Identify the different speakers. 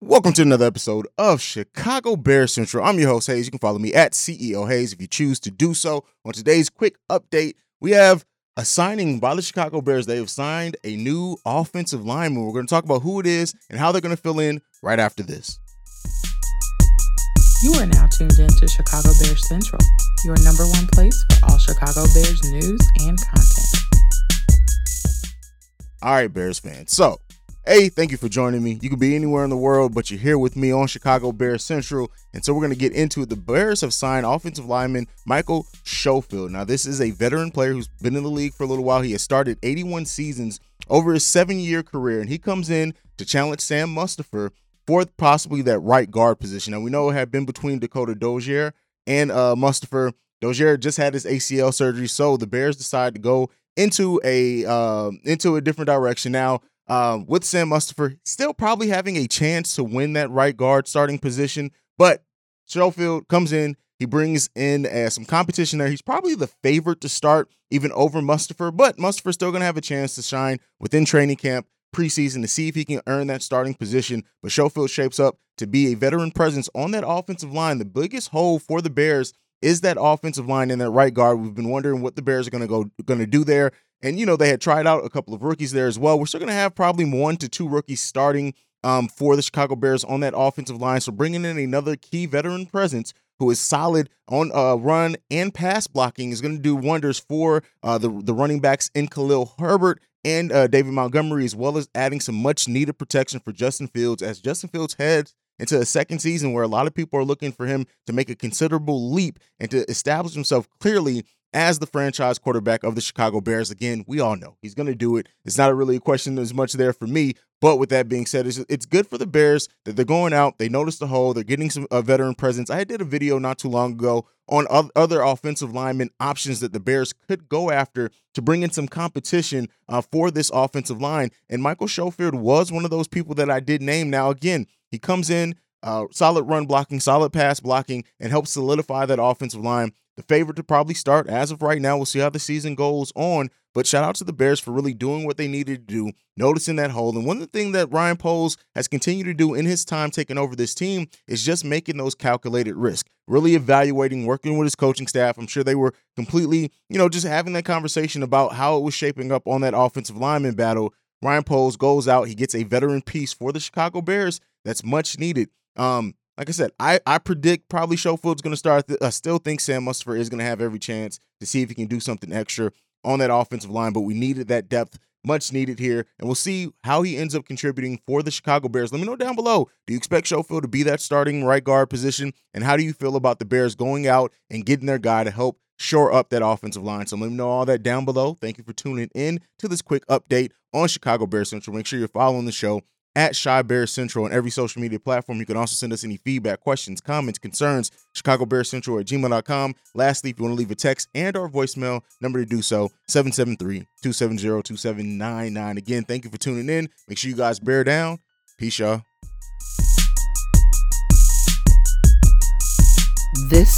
Speaker 1: Welcome to another episode of Chicago Bears Central. I'm your host, Haize. You can follow me at CEO Haize if you choose to do so. On today's quick update, we have a signing by the Chicago Bears. They have signed a new offensive lineman. We're going to talk about who it is and how they're going to fill in right after this.
Speaker 2: You are now tuned in to Chicago Bears Central, your number one place for all Chicago Bears news and content.
Speaker 1: All right, Bears fans. So, Hey, thank you for joining me. You could be anywhere in the world, but you're here with me on Chicago Bears Central. And so we're going to get into it. The Bears have signed offensive lineman Michael Schofield. Now, this is a veteran player who's been in the league for a little while. He has started 81 seasons over his seven year career, and he comes in to challenge Sam Mustipher for possibly that right guard position. Now, we know it had been between Dakota Dozier and uh, Mustipher. Dozier just had his ACL surgery, so the Bears decide to go into a uh, into a different direction. Now, um, with Sam Mustipher, still probably having a chance to win that right guard starting position. But Schofield comes in, he brings in uh, some competition there. He's probably the favorite to start, even over Mustipher, but Mustipher's still going to have a chance to shine within training camp preseason to see if he can earn that starting position. But Schofield shapes up to be a veteran presence on that offensive line. The biggest hole for the Bears is that offensive line and that right guard. We've been wondering what the Bears are going to go going to do there. And, you know, they had tried out a couple of rookies there as well. We're still going to have probably one to two rookies starting um, for the Chicago Bears on that offensive line. So bringing in another key veteran presence who is solid on uh, run and pass blocking is going to do wonders for uh, the, the running backs in Khalil Herbert and uh, David Montgomery, as well as adding some much needed protection for Justin Fields as Justin Fields heads into a second season where a lot of people are looking for him to make a considerable leap and to establish himself clearly as the franchise quarterback of the Chicago Bears. Again, we all know he's going to do it. It's not really a question as much there for me. But with that being said, it's, good for the Bears that they're going out. They notice the hole. They're getting some uh, veteran presence. I did a video not too long ago on other offensive lineman options that the Bears could go after to bring in some competition uh, for this offensive line. And Michael Schofield was one of those people that I did name. Now, again, he comes in, uh, solid run blocking, solid pass blocking, and helps solidify that offensive line the favorite to probably start as of right now. We'll see how the season goes on. But shout out to the Bears for really doing what they needed to do, noticing that hole. And one of the things that Ryan Poles has continued to do in his time taking over this team is just making those calculated risks, really evaluating, working with his coaching staff. I'm sure they were completely, you know, just having that conversation about how it was shaping up on that offensive lineman battle. Ryan Poles goes out, he gets a veteran piece for the Chicago Bears that's much needed. Um, like I said, I, I predict probably Schofield's going to start. Th- I still think Sam Mustipher is going to have every chance to see if he can do something extra on that offensive line, but we needed that depth, much needed here, and we'll see how he ends up contributing for the Chicago Bears. Let me know down below. Do you expect Schofield to be that starting right guard position, and how do you feel about the Bears going out and getting their guy to help shore up that offensive line? So let me know all that down below. Thank you for tuning in to this quick update on Chicago Bears Central. Make sure you're following the show at Chi Bears Central on every social media platform. You can also send us any feedback, questions, comments, concerns, Chicago Bears Central at gmail.com. Lastly, if you want to leave a text and or voicemail, number to do so, 773-270-2799. Again, thank you for tuning in. Make sure you guys bear down. Peace, y'all.
Speaker 2: This